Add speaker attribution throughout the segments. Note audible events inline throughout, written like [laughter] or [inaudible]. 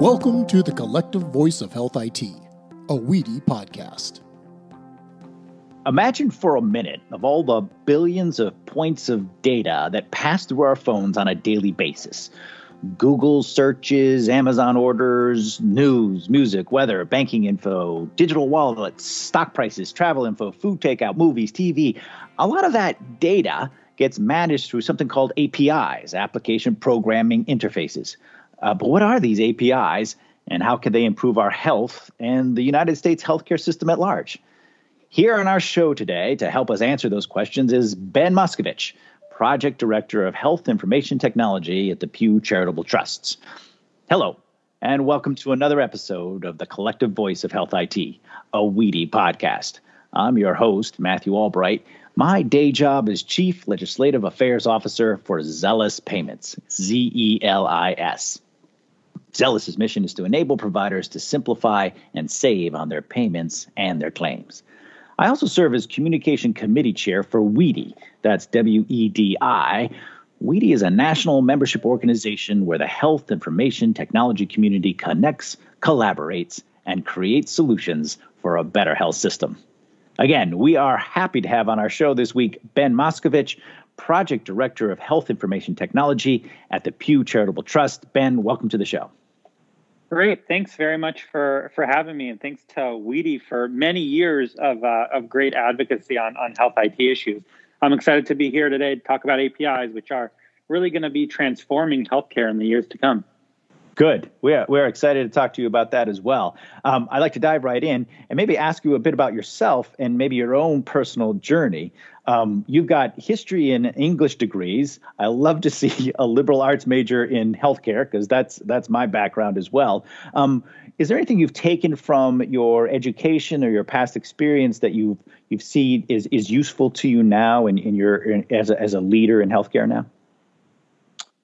Speaker 1: Welcome to the Collective Voice of Health IT, a WEDI podcast.
Speaker 2: Imagine for a minute of all the billions of points of data that pass through our phones on a daily basis. Google searches, Amazon orders, news, music, weather, banking info, digital wallets, stock prices, travel info, food takeout, movies, TV. A lot of that data gets managed through something called APIs, application programming interfaces. Uh, but what are these APIs and how can they improve our health and the United States healthcare system at large? Here on our show today to help us answer those questions is Ben Moscovitch, Project Director of Health Information Technology at the Pew Charitable Trusts. Hello, and welcome to another episode of the Collective Voice of Health IT, a WEDI podcast. I'm your host, Matthew Albright. My day job is Chief Legislative Affairs Officer for Zelis Payments, Z E L I S. Zelis's mission is to enable providers to simplify and save on their payments and their claims. I also serve as Communication Committee Chair for WEDI. That's W E D I. WEDI is a national membership organization where the health information technology community connects, collaborates, and creates solutions for a better health system. Again, we are happy to have on our show this week Ben Moscovitch, Project Director of Health Information Technology at the Pew Charitable Trust. Ben, welcome to the show.
Speaker 3: Great. Thanks very much for, for having me. And thanks to WEDI for many years of, uh, of great advocacy on, on health IT issues. I'm excited to be here today to talk about APIs, which are really going to be transforming healthcare in the years to come.
Speaker 2: Good. We're, we're excited to talk to you about that as well. Um, I'd like to dive right in and maybe ask you a bit about yourself and maybe your own personal journey. Um, you've got history and English degrees. I love to see [laughs] a liberal arts major in healthcare because that's that's my background as well. Um, is there anything you've taken from your education or your past experience that you've you've seen is is useful to you now and in, in your in, as a, as a leader in healthcare now?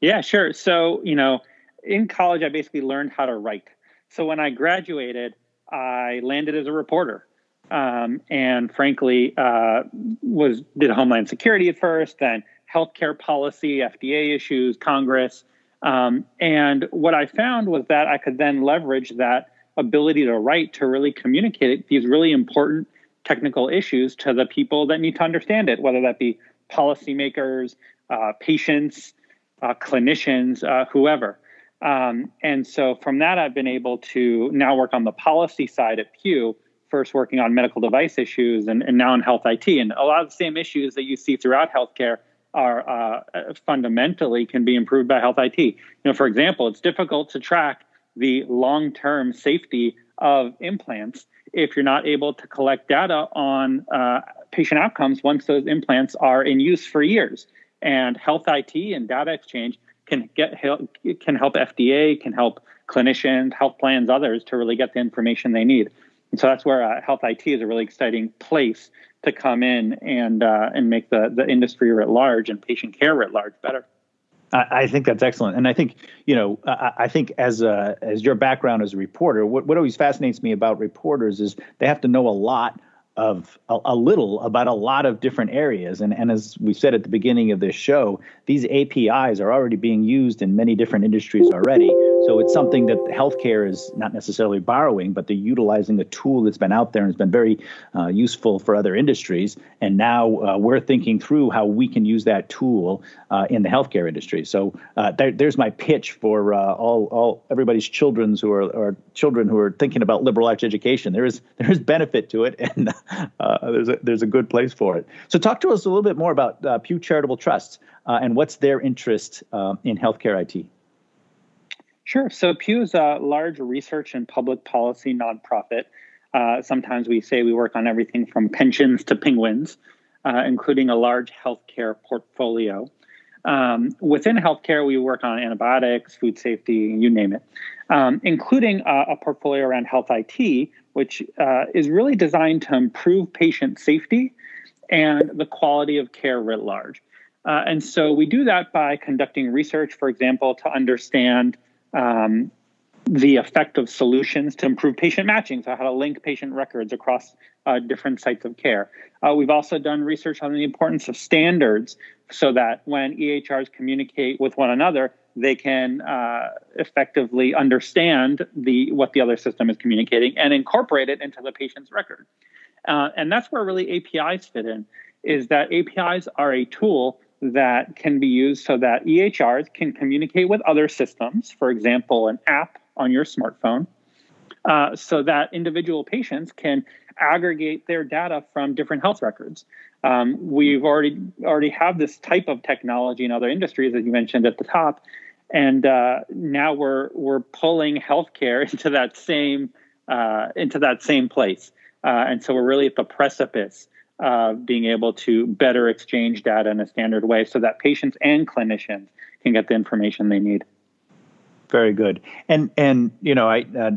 Speaker 3: Yeah, sure. So you know, in college, I basically learned how to write. So when I graduated, I landed as a reporter um, and frankly uh, was did homeland security at first, then healthcare policy, FDA issues, Congress, um, and what I found was that I could then leverage that ability to write to really communicate these really important technical issues to the people that need to understand it, whether that be policymakers, uh, patients, uh, clinicians, uh, whoever. Um, and so from that, I've been able to now work on the policy side at Pew first working on medical device issues and, and now in health IT. And a lot of the same issues that you see throughout healthcare are uh, fundamentally can be improved by health IT. You know, for example, it's difficult to track the long-term safety of implants if you're not able to collect data on uh, patient outcomes once those implants are in use for years. And health IT and data exchange can get help, can help FDA, can help clinicians, health plans, others to really get the information they need. And so that's where uh, health IT is a really exciting place to come in and uh, and make the the industry writ large and patient care writ large better.
Speaker 2: I, think that's excellent, and I think you know I, think as a, as your background as a reporter, what what always fascinates me about reporters is they have to know a lot of a, a, little about a lot of different areas. And, and as we said at the beginning of this show, these APIs are already being used in many different industries already. So it's something that healthcare is not necessarily borrowing, but they're utilizing a tool that's been out there and has been very uh, useful for other industries. And now uh, we're thinking through how we can use that tool uh, in the healthcare industry. So uh, there, there's my pitch for uh, all, all everybody's children's who are or children who are thinking about liberal arts education. There is there is benefit to it, and [laughs] uh, there's a there's a good place for it. So talk to us a little bit more about Pew Charitable Trusts and what's their interest in healthcare IT.
Speaker 3: Sure. So Pew is a large research and public policy nonprofit. Uh, sometimes we say we work on everything from pensions to penguins, uh, including a large healthcare portfolio. Um, within healthcare, we work on antibiotics, food safety, you name it, um, including a, a, portfolio around health IT, which uh, is really designed to improve patient safety and the quality of care writ large. Uh, and so we do that by conducting research, for example, to understand um, the effective solutions to improve patient matching, so how to link patient records across uh, different sites of care. Uh, we've also done research on the importance of standards so that when EHRs communicate with one another, they can uh, effectively understand the what the other system is communicating and incorporate it into the patient's record. Uh, and that's where really APIs fit in. Is that APIs are a tool that can be used so that EHRs can communicate with other systems, for example, an app on your smartphone, uh, so that individual patients can aggregate their data from different health records. Um, we've already already have this type of technology in other industries, as you mentioned at the top, and uh, now we're we're pulling healthcare [laughs] into that same uh, into that same place, uh, and so we're really at the precipice of being able to better exchange data in a standard way, so that patients and clinicians can get the information they need.
Speaker 2: Very good. And and you know, I uh,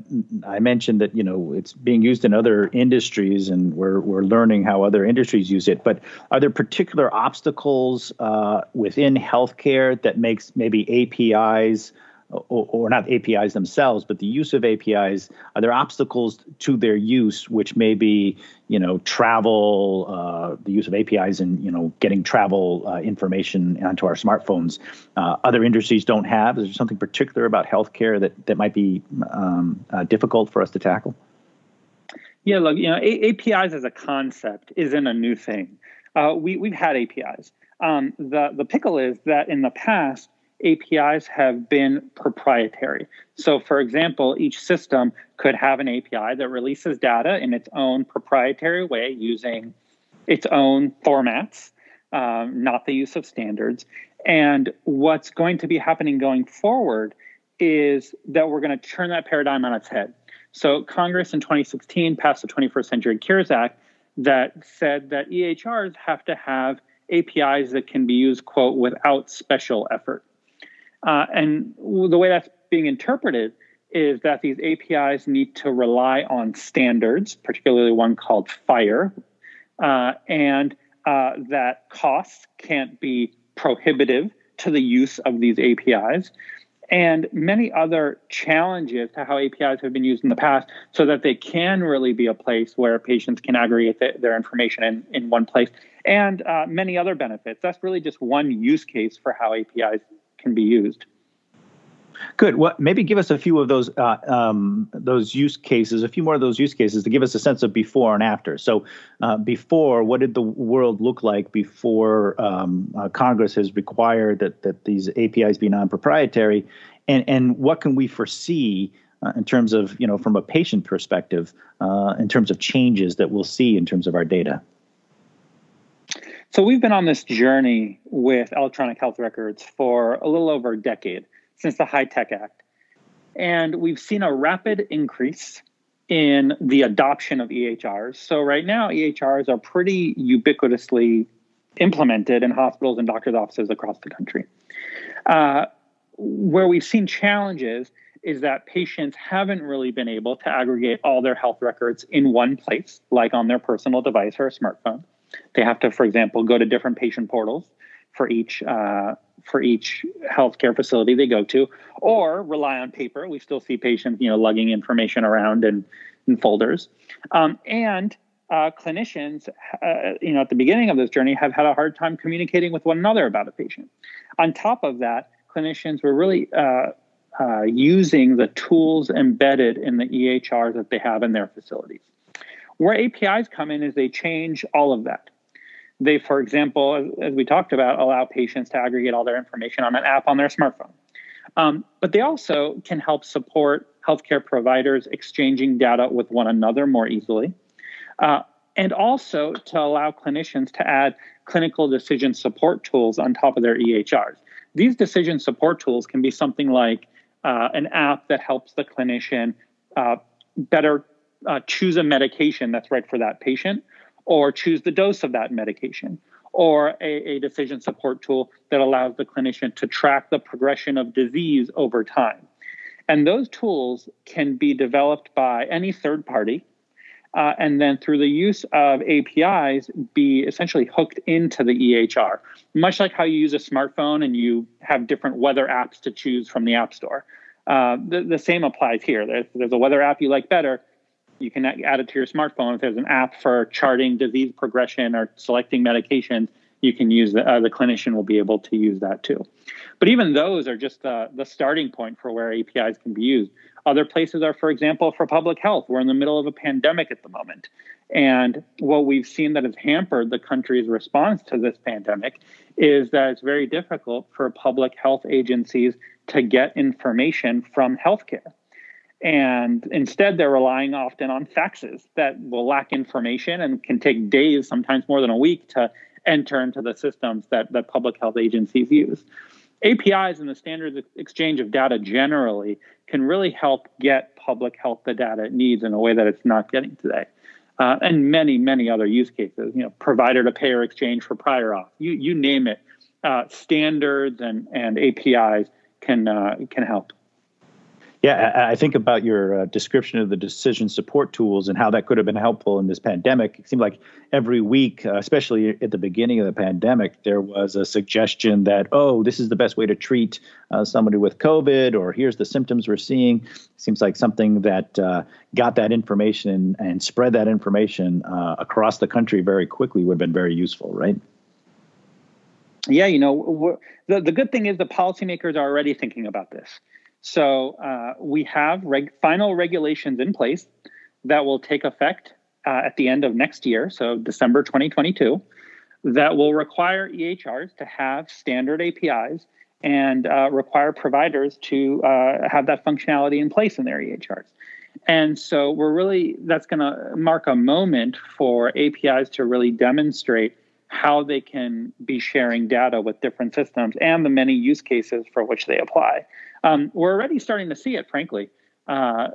Speaker 2: I mentioned that you know it's being used in other industries, and we're we're learning how other industries use it. But are there particular obstacles uh, within healthcare that makes maybe APIs or, or, not APIs themselves, but the use of APIs, are there obstacles to their use, which may be, you know, travel, uh, the use of APIs and, you know, getting travel uh, information onto our smartphones, uh, other industries don't have? Is there something particular about healthcare that, that might be um, uh, difficult for us to tackle?
Speaker 3: Yeah, look, you know, a- APIs as a concept isn't a new thing. Uh, we, we've had APIs. Um, the, the pickle is that in the past, APIs have been proprietary. So, for example, each system could have an API that releases data in its own proprietary way using its own formats, um, not the use of standards. And what's going to be happening going forward is that we're going to turn that paradigm on its head. So, Congress in 2016 passed the 21st Century Cures Act that said that EHRs have to have APIs that can be used, quote, without special effort. Uh, and the way that's being interpreted is that these APIs need to rely on standards, particularly one called FHIR, uh, and uh, that costs can't be prohibitive to the use of these APIs, and many other challenges to how APIs have been used in the past so that they can really be a place where patients can aggregate the, their information in, in one place, and uh, many other benefits. That's really just one use case for how APIs can be used.
Speaker 2: Good. Well, maybe give us a few of those uh, um, those use cases, a few more of those use cases to give us a sense of before and after. So, uh, before, what did the world look like before um, uh, Congress has required that that these APIs be non-proprietary, and and what can we foresee uh, in terms of you know from a patient perspective, uh, in terms of changes that we'll see in terms of our data?
Speaker 3: So we've been on this journey with electronic health records for a little over a decade since the HITECH Act. And we've seen a rapid increase in the adoption of EHRs. So right now, EHRs are pretty ubiquitously implemented in hospitals and doctors' offices across the country. Uh, where we've seen challenges is that patients haven't really been able to aggregate all their health records in one place, like on their personal device or a smartphone. They have to, for example, go to different patient portals for each uh, for each healthcare facility they go to, or rely on paper. We still see patients, you know, lugging information around in, in folders, um, and uh, clinicians, uh, you know, at the beginning of this journey, have had a hard time communicating with one another about a patient. On top of that, clinicians were really uh, uh using the tools embedded in the EHRs that they have in their facilities. Where APIs come in is they change all of that. They, for example, as, we talked about, allow patients to aggregate all their information on an app on their smartphone. Um, but they also can help support healthcare providers exchanging data with one another more easily. Uh, and also to allow clinicians to add clinical decision support tools on top of their EHRs. These decision support tools can be something like uh, an app that helps the clinician uh, better uh, choose a medication that's right for that patient or choose the dose of that medication or a, a, decision support tool that allows the clinician to track the progression of disease over time. And those tools can be developed by any third party. Uh, and then through the use of APIs, be essentially hooked into the EHR, much like how you use a smartphone and you have different weather apps to choose from the App Store. Uh, the, the same applies here. There's, there's a weather app you like better. You can add it to your smartphone. If there's an app for charting disease progression or selecting medications, you can use the, uh, the clinician will be able to use that too. But even those are just uh, the starting point for where APIs can be used. Other places are, for example, for public health. We're in the middle of a pandemic at the moment. And what we've seen that has hampered the country's response to this pandemic is that it's very difficult for public health agencies to get information from healthcare. And instead, they're relying often on faxes that will lack information and can take days, sometimes more than a week, to enter into the systems that, that public health agencies use. APIs and the standards exchange of data generally can really help get public health the data it needs in a way that it's not getting today. Uh, and many, many other use cases, you know, provider to payer exchange for prior auth, you, you name it. Uh, standards and, and APIs can, uh, can help.
Speaker 2: Yeah, I think about your uh, description of the decision support tools and how that could have been helpful in this pandemic. It seemed like every week, uh, especially at the beginning of the pandemic, there was a suggestion that, oh, this is the best way to treat uh, somebody with COVID, or here's the symptoms we're seeing. Seems like something that uh, got that information and spread that information uh, across the country very quickly would have been very useful, right?
Speaker 3: Yeah, you know, the, the good thing is the policymakers are already thinking about this. So uh, we have reg- final regulations in place that will take effect uh, at the end of next year, so December 2022, that will require EHRs to have standard APIs and uh, require providers to uh, have that functionality in place in their EHRs. And so we're really, that's going to mark a moment for APIs to really demonstrate how they can be sharing data with different systems and the many use cases for which they apply. Um, we're already starting to see it, frankly. Uh,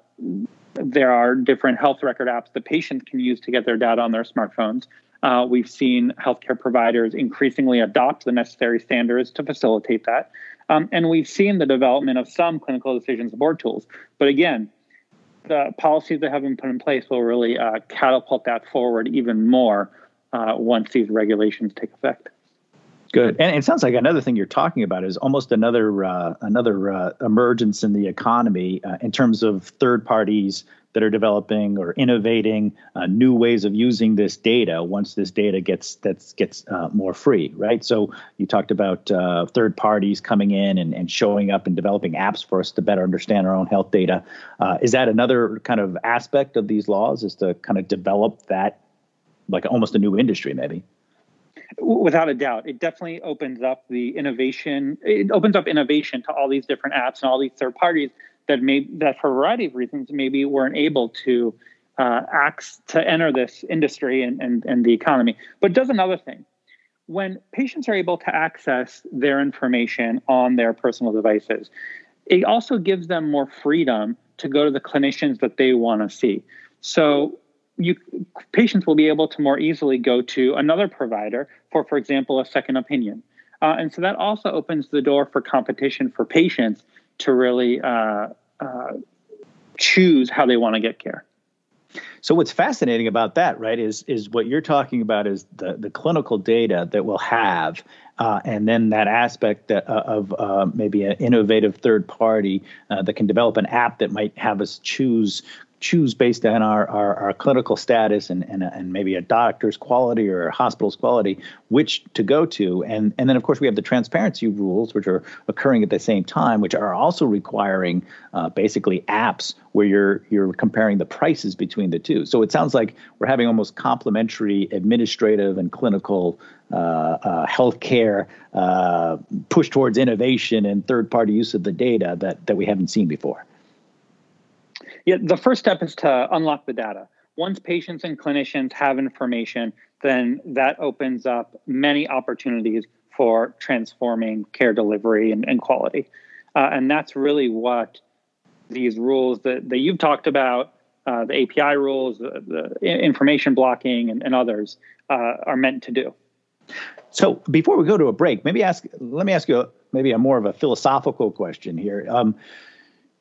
Speaker 3: there are different health record apps that patients can use to get their data on their smartphones. Uh, we've seen healthcare providers increasingly adopt the necessary standards to facilitate that. Um, and we've seen the development of some clinical decision support tools. But again, the policies that have been put in place will really uh, catapult that forward even more uh, once these regulations take effect.
Speaker 2: Good, and it sounds like another thing you're talking about is almost another uh, another uh, emergence in the economy uh, in terms of third parties that are developing or innovating uh, new ways of using this data once this data gets that's gets uh, more free, right? So you talked about uh, third parties coming in and, and showing up and developing apps for us to better understand our own health data. is that another kind of aspect of these laws? Is to kind of develop that like almost a new industry, maybe?
Speaker 3: Without a doubt, it definitely opens up the innovation. It opens up innovation to all these different apps and all these third parties that may that for a variety of reasons maybe weren't able to uh, acts to enter this industry and, and, and the economy. But does another thing. When patients are able to access their information on their personal devices, it also gives them more freedom to go to the clinicians that they want to see. So you patients will be able to more easily go to another provider for, for example, a second opinion. Uh, and so that also opens the door for competition for patients to really uh, uh, choose how they want to get care.
Speaker 2: So what's fascinating about that, right, is is what you're talking about is the the clinical data that we'll have, uh, and then that aspect that, uh, of uh, maybe an innovative third party uh, that can develop an app that might have us choose choose based on our, our, our, clinical status and, and, and maybe a doctor's quality or a hospital's quality, which to go to. And, and then, of course, we have the transparency rules, which are occurring at the same time, which are also requiring uh, basically apps where you're, you're comparing the prices between the two. So it sounds like we're having almost complementary administrative and clinical uh, uh, healthcare uh, push towards innovation and third party use of the data that, that we haven't seen before.
Speaker 3: Yeah, the first step is to unlock the data. Once patients and clinicians have information, then that opens up many opportunities for transforming care delivery and, and quality. Uh, and that's really what these rules that, that you've talked about, uh, the API rules, the, the information blocking, and, and others uh, are meant to do.
Speaker 2: So before we go to a break, maybe ask. Let me ask you a, maybe a more of a philosophical question here. Um,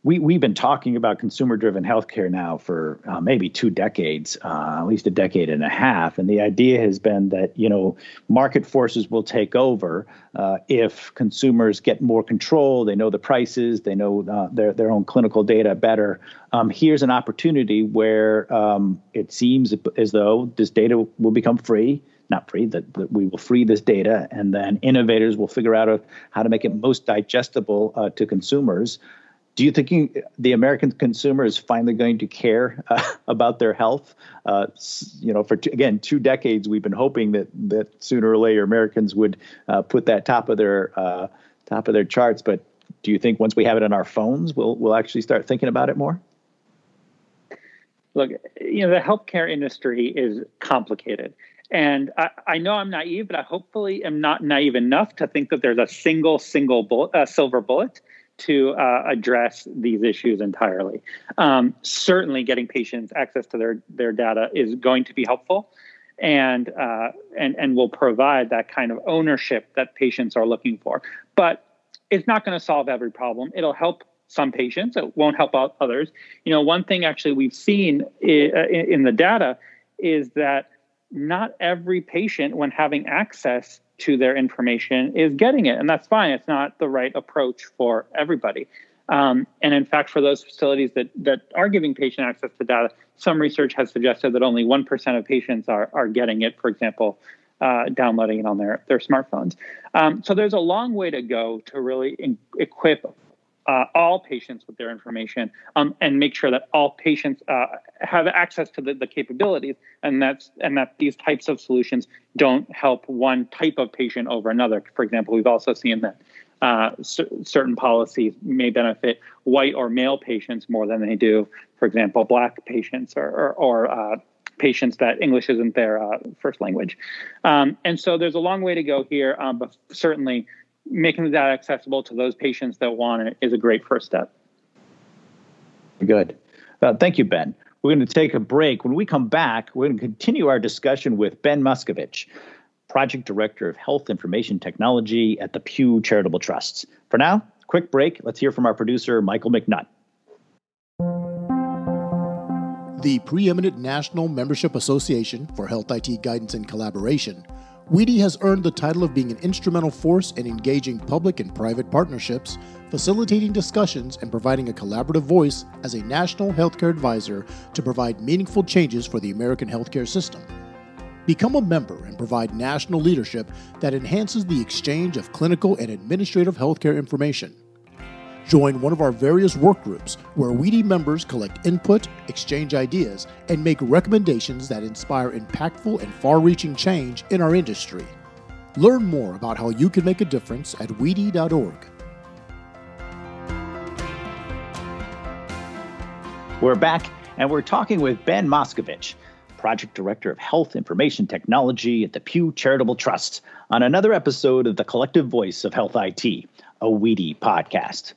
Speaker 2: we we've been talking about consumer driven healthcare now for uh, maybe two decades, uh, at least a decade and a half, and the idea has been that you know market forces will take over uh, if consumers get more control. They know the prices, they know uh, their their own clinical data better. Um, here's an opportunity where um, it seems as though this data will become free not free, that, that, we will free this data, and then innovators will figure out how to make it most digestible uh, to consumers do you think you, the American consumer is finally going to care uh, [laughs] about their health? Uh, you know, for again two decades, we've been hoping that that sooner or later Americans would uh, put that top of their uh, top of their charts. But do you think once we have it on our phones, we'll we'll actually start thinking about it more?
Speaker 3: Look, you know, the healthcare industry is complicated. And I, I, know I'm naive, but I hopefully am not naive enough to think that there's a single, single bullet, uh, silver bullet to uh, address these issues entirely. Um, certainly, getting patients access to their their data is going to be helpful, and uh, and and will provide that kind of ownership that patients are looking for. But it's not going to solve every problem. It'll help some patients. It won't help out others. You know, one thing actually we've seen uh, in, in the data is that not every patient, when having access to their information is getting it. And that's fine. It's not the right approach for everybody. Um, and in fact, for those facilities that, that are giving patient access to data, some research has suggested that only 1% of patients are, are getting it, for example, uh, downloading it on their, their smartphones. Um, so there's a long way to go to really in, equip uh, all patients with their information um, and make sure that all patients uh, have access to the, the, capabilities and that's and that these types of solutions don't help one type of patient over another. For example we've also seen that uh, c- certain policies may benefit white or male patients more than they do for example black patients or, or, or uh, patients that english isn't their uh, first language. Um, and so there's a long way to go here um, but certainly making that accessible to those patients that want it is a great first step.
Speaker 2: Good. Uh, thank you, Ben. We're going to take a break. When we come back, we're going to continue our discussion with Ben Moscovitch, Project Director of Health Information Technology at the Pew Charitable Trusts. For now, quick break. Let's hear from our producer, Michael McNutt.
Speaker 1: The preeminent National Membership Association for Health IT Guidance and Collaboration WEDI has earned the title of being an instrumental force in engaging public and private partnerships, facilitating discussions, and providing a collaborative voice as a national healthcare advisor to provide meaningful changes for the American healthcare system. Become a member and provide national leadership that enhances the exchange of clinical and administrative healthcare information. Join one of our various work groups where WEDI members collect input, exchange ideas, and make recommendations that inspire impactful and far reaching change in our industry. Learn more about how you can make a difference at wedi.org.
Speaker 2: We're back and we're talking with Ben Moscovitch, Project Director of Health Information Technology at the Pew Charitable Trust, on another episode of the Collective Voice of Health IT, a WEDI podcast.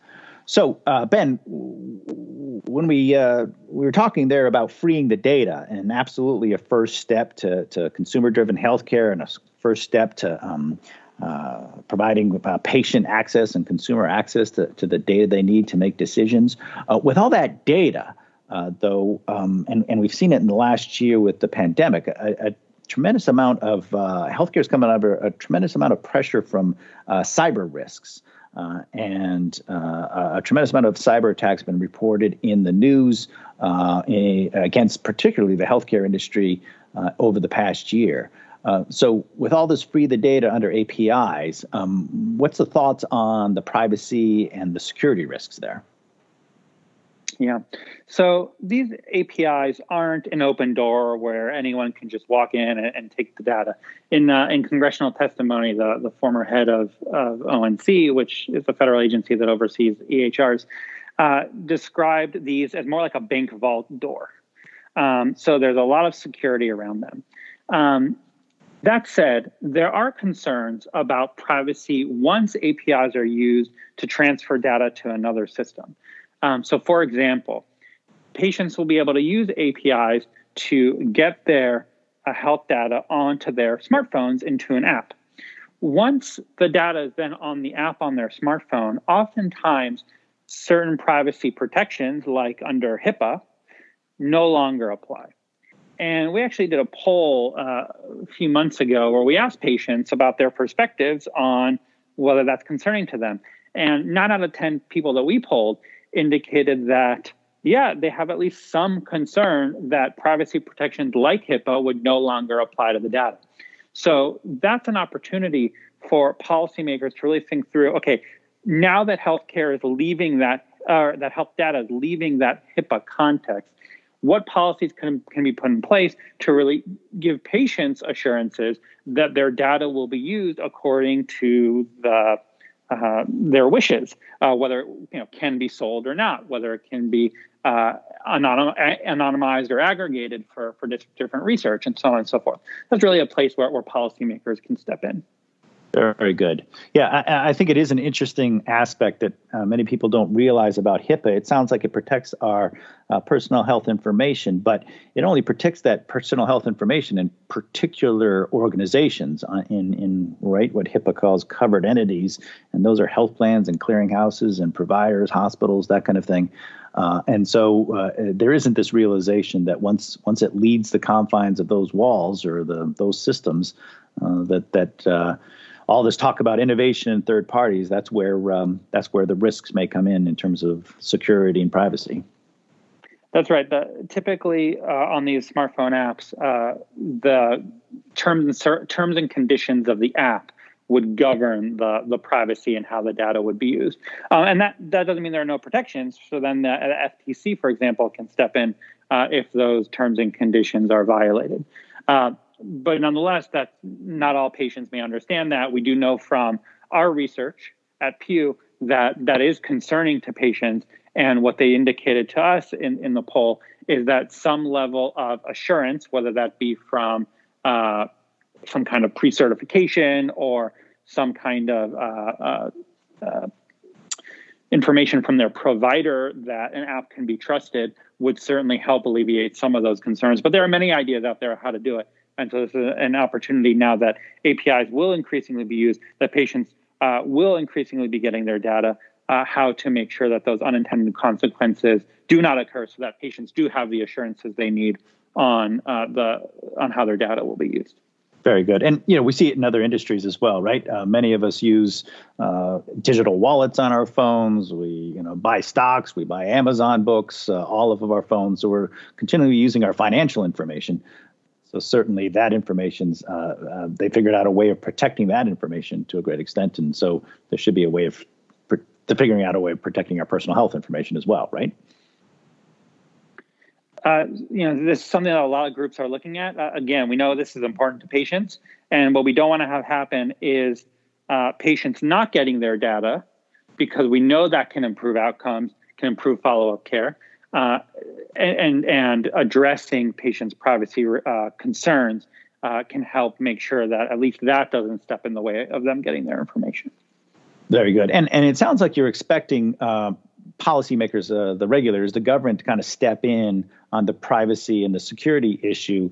Speaker 2: So, uh, Ben, when we uh, we were talking there about freeing the data, and absolutely a first step to, to consumer-driven healthcare, and a first step to um, uh, providing uh, patient access and consumer access to, to the data they need to make decisions. Uh, with all that data, uh, though, um, and, and we've seen it in the last year with the pandemic, a, a tremendous amount of healthcare is coming under a tremendous amount of pressure from cyber risks. Uh, and uh, a tremendous amount of cyber attacks been reported in the news uh, in, against particularly the healthcare industry uh, over the past year. Uh, so, with all this free the data under APIs, um, what's the thoughts on the privacy and the security risks there?
Speaker 3: Yeah. So these APIs aren't an open door where anyone can just walk in and, and take the data. In uh, in congressional testimony, the, the former head of, of ONC, which is the federal agency that oversees EHRs, uh, described these as more like a bank vault door. Um, so there's a lot of security around them. Um, that said, there are concerns about privacy once APIs are used to transfer data to another system. Um, so, for example, patients will be able to use APIs to get their uh, health data onto their smartphones into an app. Once the data is then on the app on their smartphone, oftentimes certain privacy protections, like under HIPAA, no longer apply. And we actually did a poll uh, a few months ago where we asked patients about their perspectives on whether that's concerning to them. And nine out of 10 people that we polled indicated that, yeah, they have at least some concern that privacy protections like HIPAA would no longer apply to the data. So that's an opportunity for policymakers to really think through okay, now that healthcare is leaving that, or uh, that health data is leaving that HIPAA context, what policies can, can be put in place to really give patients assurances that their data will be used according to the uh, their wishes, uh, whether it you know can be sold or not, whether it can be uh, anonym, anonymized or aggregated for for different research, and so on and so forth. That's really a place where, where policymakers can step in.
Speaker 2: Very good. Yeah, I, I, think it is an interesting aspect that uh, many people don't realize about HIPAA. It sounds like it protects our uh, personal health information, but it only protects that personal health information in particular organizations uh, in in right what HIPAA calls covered entities, and those are health plans and clearinghouses and providers, hospitals, that kind of thing. Uh, and so uh, there isn't this realization that once once it leads the confines of those walls or the those systems, that that all this talk about innovation and third parties, that's where um, that's where the risks may come in in terms of security and privacy.
Speaker 3: That's right. The, typically, uh, on these smartphone apps, uh, the terms and terms and conditions of the app would govern the the privacy and how the data would be used. Uh, and that that doesn't mean there are no protections. So then the, the FTC, for example, can step in uh, if those terms and conditions are violated. But nonetheless, that not all patients may understand that. We do know from our research at Pew that that is concerning to patients. And what they indicated to us in, in the poll is that some level of assurance, whether that be from uh, some kind of pre certification or some kind of uh, uh, uh, information from their provider that an app can be trusted, would certainly help alleviate some of those concerns. But there are many ideas out there how to do it. And so this is an opportunity now that APIs will increasingly be used, that patients uh, will increasingly be getting their data, uh, how to make sure that those unintended consequences do not occur so that patients do have the assurances they need on uh, the on how their data will be used.
Speaker 2: Very good, and you know we see it in other industries as well, right? Uh, many of us use uh, digital wallets on our phones. We you know buy stocks, we buy Amazon books, uh, all of our phones. So we're continually using our financial information. So certainly that information's uh, uh, they figured out a way of protecting that information to a great extent, and so there should be a way of figuring out a way of protecting our personal health information as well, right?
Speaker 3: Uh, you know, this is something that a lot of groups are looking at. Uh, again, we know this is important to patients, and what we don't want to have happen is uh, patients not getting their data because we know that can improve outcomes, can improve follow-up care, uh, and and addressing patients' privacy uh, concerns uh, can help make sure that at least that doesn't step in the way of them getting their information.
Speaker 2: Very good, and and it sounds like you're expecting uh, policymakers, uh, the regulators, the government to kind of step in on the privacy and the security issue.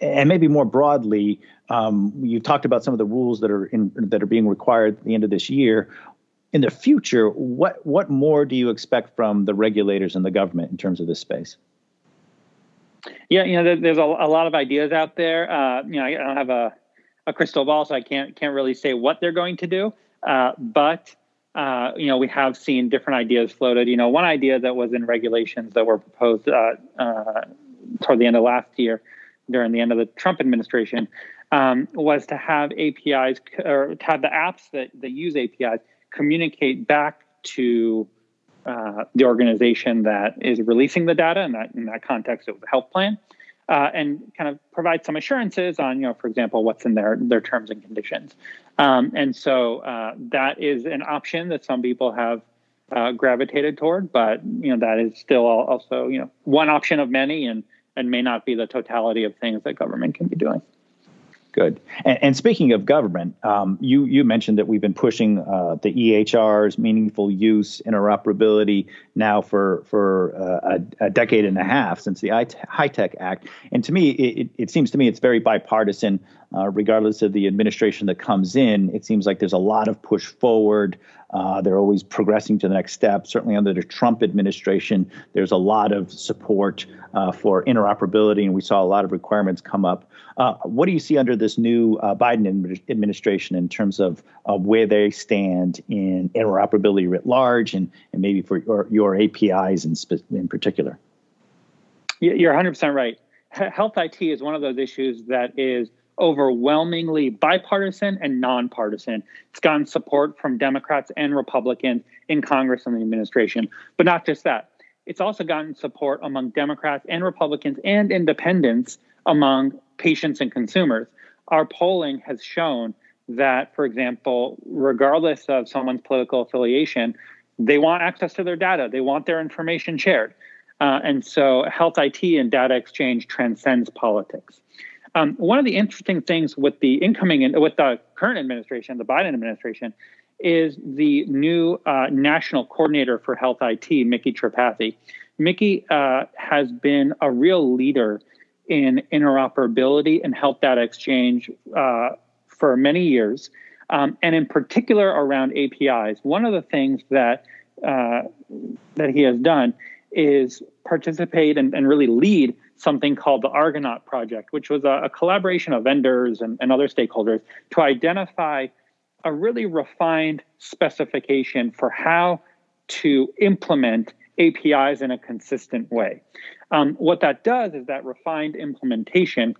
Speaker 2: and maybe more broadly, um, you talked about some of the rules that are in, that are being required at the end of this year in the future, what what more do you expect from the regulators and the government in terms of this space?
Speaker 3: Yeah, you know, there's a, a lot of ideas out there. Uh, you know, I don't have a, a crystal ball, so I can't can't really say what they're going to do. Uh, but uh, you know, we have seen different ideas floated. You know, one idea that was in regulations that were proposed uh, uh, toward the end of last year, during the end of the Trump administration, um, was to have APIs or to have the apps that that use APIs communicate back to uh, the organization that is releasing the data, and that in that context, was a health plan, uh, and kind of provide some assurances on, you know, for example, what's in their their terms and conditions. Um, and so uh, that is an option that some people have uh, gravitated toward, but you know that is still also you know one option of many, and and may not be the totality of things that government can be doing.
Speaker 2: Good. And, and, speaking of government, um, you you mentioned that we've been pushing uh, the EHRs, meaningful use, interoperability, now for for uh, a, a, decade and a half since the HITECH Act. And to me, it, it seems to me it's very bipartisan. Uh, regardless of the administration that comes in, it seems like there's a lot of push forward. Uh, they're always progressing to the next step. Certainly under the Trump administration, there's a lot of support uh, for interoperability, and we saw a lot of requirements come up. Uh, what do you see under this new uh, Biden administration in terms of where they stand in interoperability writ large, and, and maybe for your, your APIs in, in particular?
Speaker 3: You're 100% right. Health IT is one of those issues that is overwhelmingly bipartisan and nonpartisan. It's gotten support from Democrats and Republicans in Congress and the administration. But not just that, it's also gotten support among Democrats and Republicans and independents among patients and consumers. Our polling has shown that, for example, regardless of someone's political affiliation, they want access to their data, they want their information shared. Uh, and so health IT and data exchange transcends politics. Um, one of the interesting things with the incoming and with the current administration, the Biden administration, is the new uh, national coordinator for health IT, Micky Tripathi. Micky uh, has been a real leader in interoperability and health data exchange uh, for many years, um, and in particular around APIs. One of the things that uh, that he has done is participate and, and really lead something called the Argonaut Project, which was a, a collaboration of vendors and, and other stakeholders to identify a really refined specification for how to implement APIs in a consistent way. Um, what that does is that refined implementation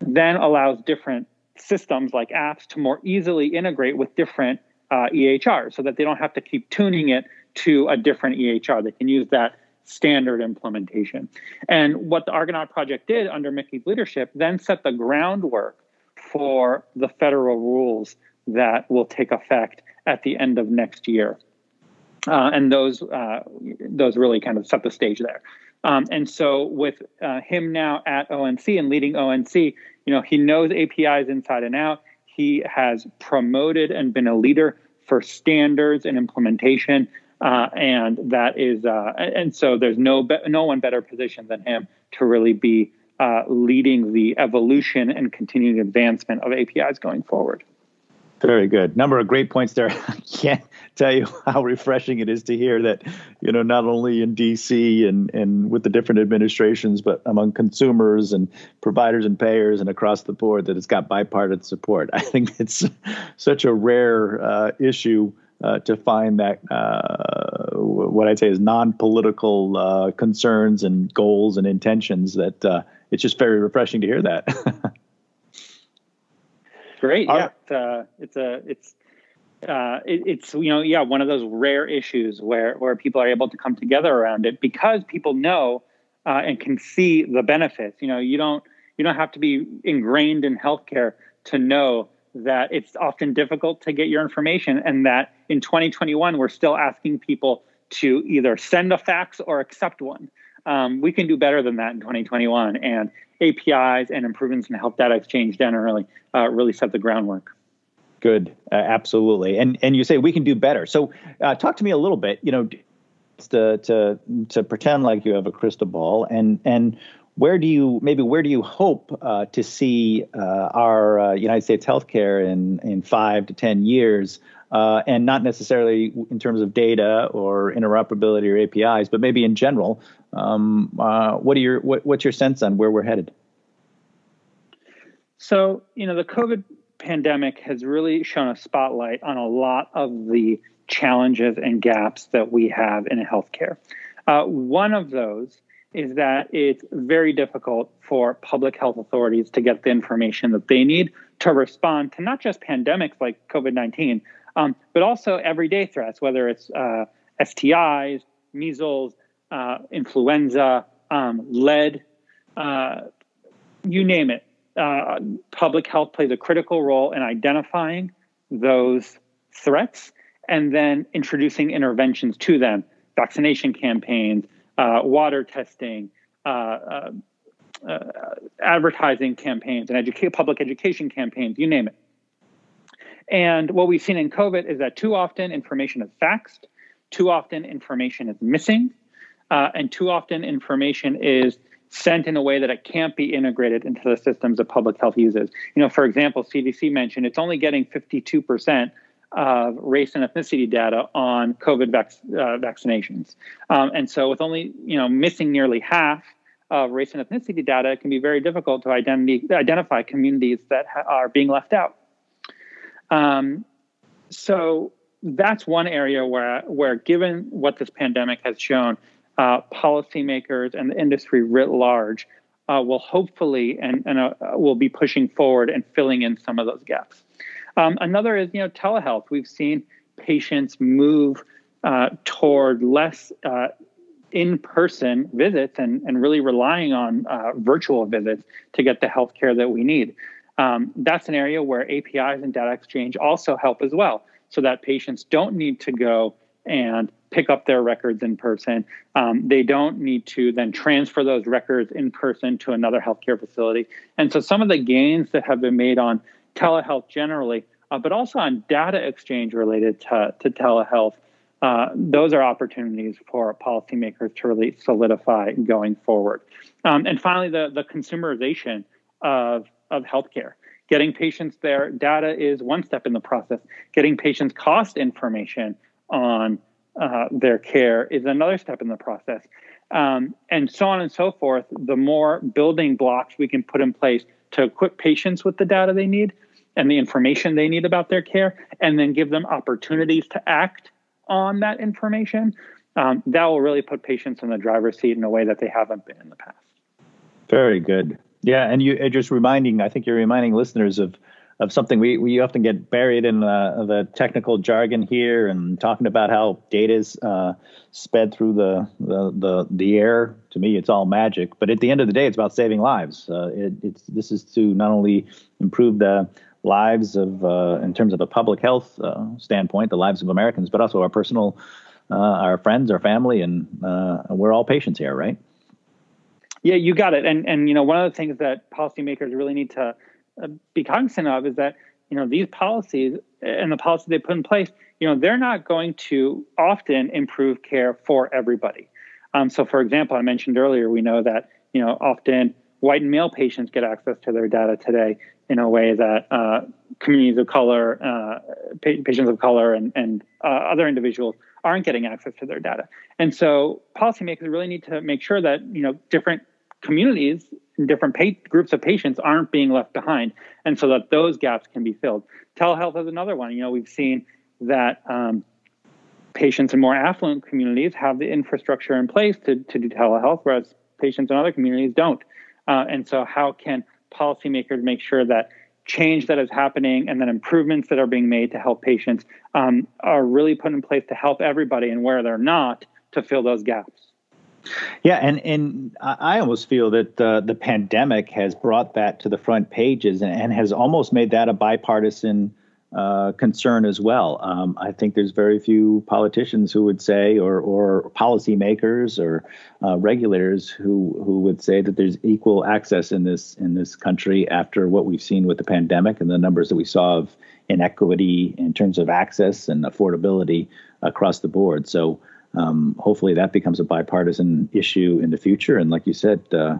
Speaker 3: then allows different systems like apps to more easily integrate with different uh, EHRs so that they don't have to keep tuning it to a different EHR. They can use that standard implementation. And what the Argonaut project did under Micky's leadership then set the groundwork for the federal rules that will take effect at the end of next year. Uh, and those uh, those really kind of set the stage there. Um, and so with uh, him now at ONC and leading ONC, you know he knows APIs inside and out. He has promoted and been a leader for standards and implementation uh, and that is, uh, and so there's no be- no one better positioned than him to really be uh, leading the evolution and continuing advancement of APIs going forward.
Speaker 2: Very good. Number of great points there. [laughs] I can't tell you [laughs] how refreshing it is to hear that, you know, not only in DC and, and with the different administrations, but among consumers and providers and payers and across the board that it's got bipartisan support. [laughs] I think it's such a rare uh, issue uh, to find that uh, what I'd say is non-political uh, concerns and goals and intentions. That uh, it's just very refreshing to hear that. [laughs]
Speaker 3: Great, yeah, it's, uh, it's a it's uh, it, it's you know yeah one of those rare issues where where people are able to come together around it because people know and can see the benefits. You know, you don't you don't have to be ingrained in healthcare to know that it's often difficult to get your information and that in 2021 we're still asking people to either send a fax or accept one. Um, we can do better than that in 2021 and apis and improvements in health data exchange generally uh, really set the groundwork.
Speaker 2: Good. Uh, absolutely. And and you say we can do better. So uh, talk to me a little bit you know to to to pretend like you have a crystal ball and and where do you maybe where do you hope uh, to see uh, our uh, United States healthcare in in five to ten years, uh, and not necessarily in terms of data or interoperability or APIs, but maybe in general? Um, uh, what are your what, what's your sense on where we're headed?
Speaker 3: So you know the COVID pandemic has really shown a spotlight on a lot of the challenges and gaps that we have in healthcare. Uh, one of those is that it's very difficult for public health authorities to get the information that they need to respond to not just pandemics like COVID 19, um, but also everyday threats, whether it's uh, STIs, measles, uh, influenza, um, lead, uh, you name it. Uh, public health plays a critical role in identifying those threats and then introducing interventions to them, vaccination campaigns, water testing, uh, uh, uh, advertising campaigns, and educate, public education campaigns, you name it. And what we've seen in COVID is that too often information is faxed, too often information is missing, uh, and too often information is sent in a way that it can't be integrated into the systems that public health uses. You know, for example, CDC mentioned it's only getting 52% of race and ethnicity data on COVID vac- uh, vaccinations. Um, and so with only, you know, missing nearly half of race and ethnicity data, it can be very difficult to identity, identify communities that ha- are being left out. Um, so that's one area where, where given what this pandemic has shown, uh, policymakers and the industry writ large uh, will hopefully and, and uh, will be pushing forward and filling in some of those gaps. Um, another is you know telehealth. We've seen patients move uh, toward less uh, in-person visits and, and really relying on uh, virtual visits to get the health care that we need. Um, that's an area where APIs and data exchange also help as well, so that patients don't need to go and pick up their records in person. Um, they don't need to then transfer those records in person to another healthcare facility. And so some of the gains that have been made on telehealth generally, uh, but also on data exchange related to, to telehealth, uh, those are opportunities for policymakers to really solidify going forward. Um, and finally, the, the consumerization of, of healthcare. Getting patients their data is one step in the process. Getting patients cost information on uh, their care is another step in the process. Um, and so on and so forth. The more building blocks we can put in place to equip patients with the data they need and the information they need about their care, and then give them opportunities to act on that information, um, that will really put patients in the driver's seat in a way that they haven't been in the past.
Speaker 2: Very good. Yeah, and you are just reminding, I think you're reminding listeners of of something we, we often get buried in the, the technical jargon here and talking about how data is uh, sped through the, the, the the air. To me, it's all magic. But at the end of the day, it's about saving lives. Uh, it, it's this is to not only improve the lives of, uh, in terms of a public health uh, standpoint, the lives of Americans, but also our personal, uh, our friends, our family, and uh, we're all patients here, right?
Speaker 3: Yeah, you got it. And and you know, one of the things that policymakers really need to uh, be cognizant of is that you know these policies and the policies they put in place, you know, they're not going to often improve care for everybody. Um, so, for example, I mentioned earlier, we know that you know often white and male patients get access to their data today in a way that uh, communities of color, uh, patients of color, and, and uh, other individuals aren't getting access to their data. And so, policymakers really need to make sure that you know different communities and different pa- groups of patients aren't being left behind, and so that those gaps can be filled. Telehealth is another one. You know, we've seen that um, patients in more affluent communities have the infrastructure in place to, to do telehealth, whereas patients in other communities don't. Uh, and so, how can policymakers make sure that change that is happening and then improvements that are being made to help patients um, are really put in place to help everybody, and where they're not, to fill those gaps?
Speaker 2: Yeah, and and I almost feel that uh, the pandemic has brought that to the front pages and, and has almost made that a bipartisan uh, concern as well. Um, I think there's very few politicians who would say, or or policymakers or uh, regulators who who would say that there's equal access in this in this country after what we've seen with the pandemic and the numbers that we saw of inequity in terms of access and affordability across the board. So um, hopefully that becomes a bipartisan issue in the future. And like you said, uh,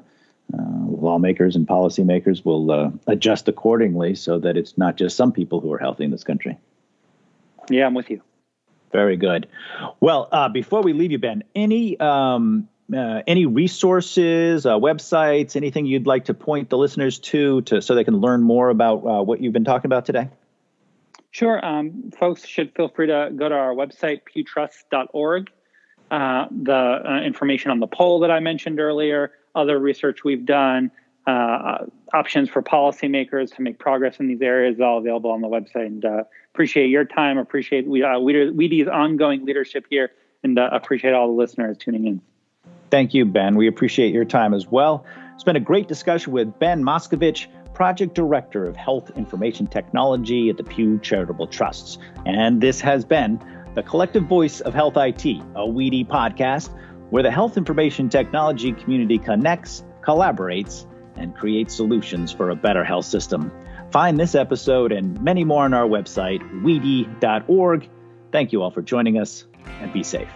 Speaker 2: uh, lawmakers and policymakers will uh, adjust accordingly so that it's not just some people who are healthy in this country.
Speaker 3: Yeah, I'm with you.
Speaker 2: Very good. Well, uh, before we leave you, Ben, any um, uh, any resources, uh, websites, anything you'd like to point the listeners to, to so they can learn more about uh, what you've been talking about today?
Speaker 3: Sure. Um, folks should feel free to go to our website, pewtrust.org uh, the uh, information on the poll that I mentioned earlier, other research we've done, uh, options for policymakers to make progress in these areas all available on the website. And uh, appreciate your time, appreciate we, uh, WEDI's ongoing leadership here, and uh, appreciate all the listeners tuning in.
Speaker 2: Thank you, Ben. We appreciate your time as well. It's been a great discussion with Ben Moscovitch, Project Director of Health Information Technology at the Pew Charitable Trusts. And this has been the collective voice of Health IT, a WEDI podcast where the health information technology community connects, collaborates, and creates solutions for a better health system. Find this episode and many more on our website, wedi.org. Thank you all for joining us and be safe.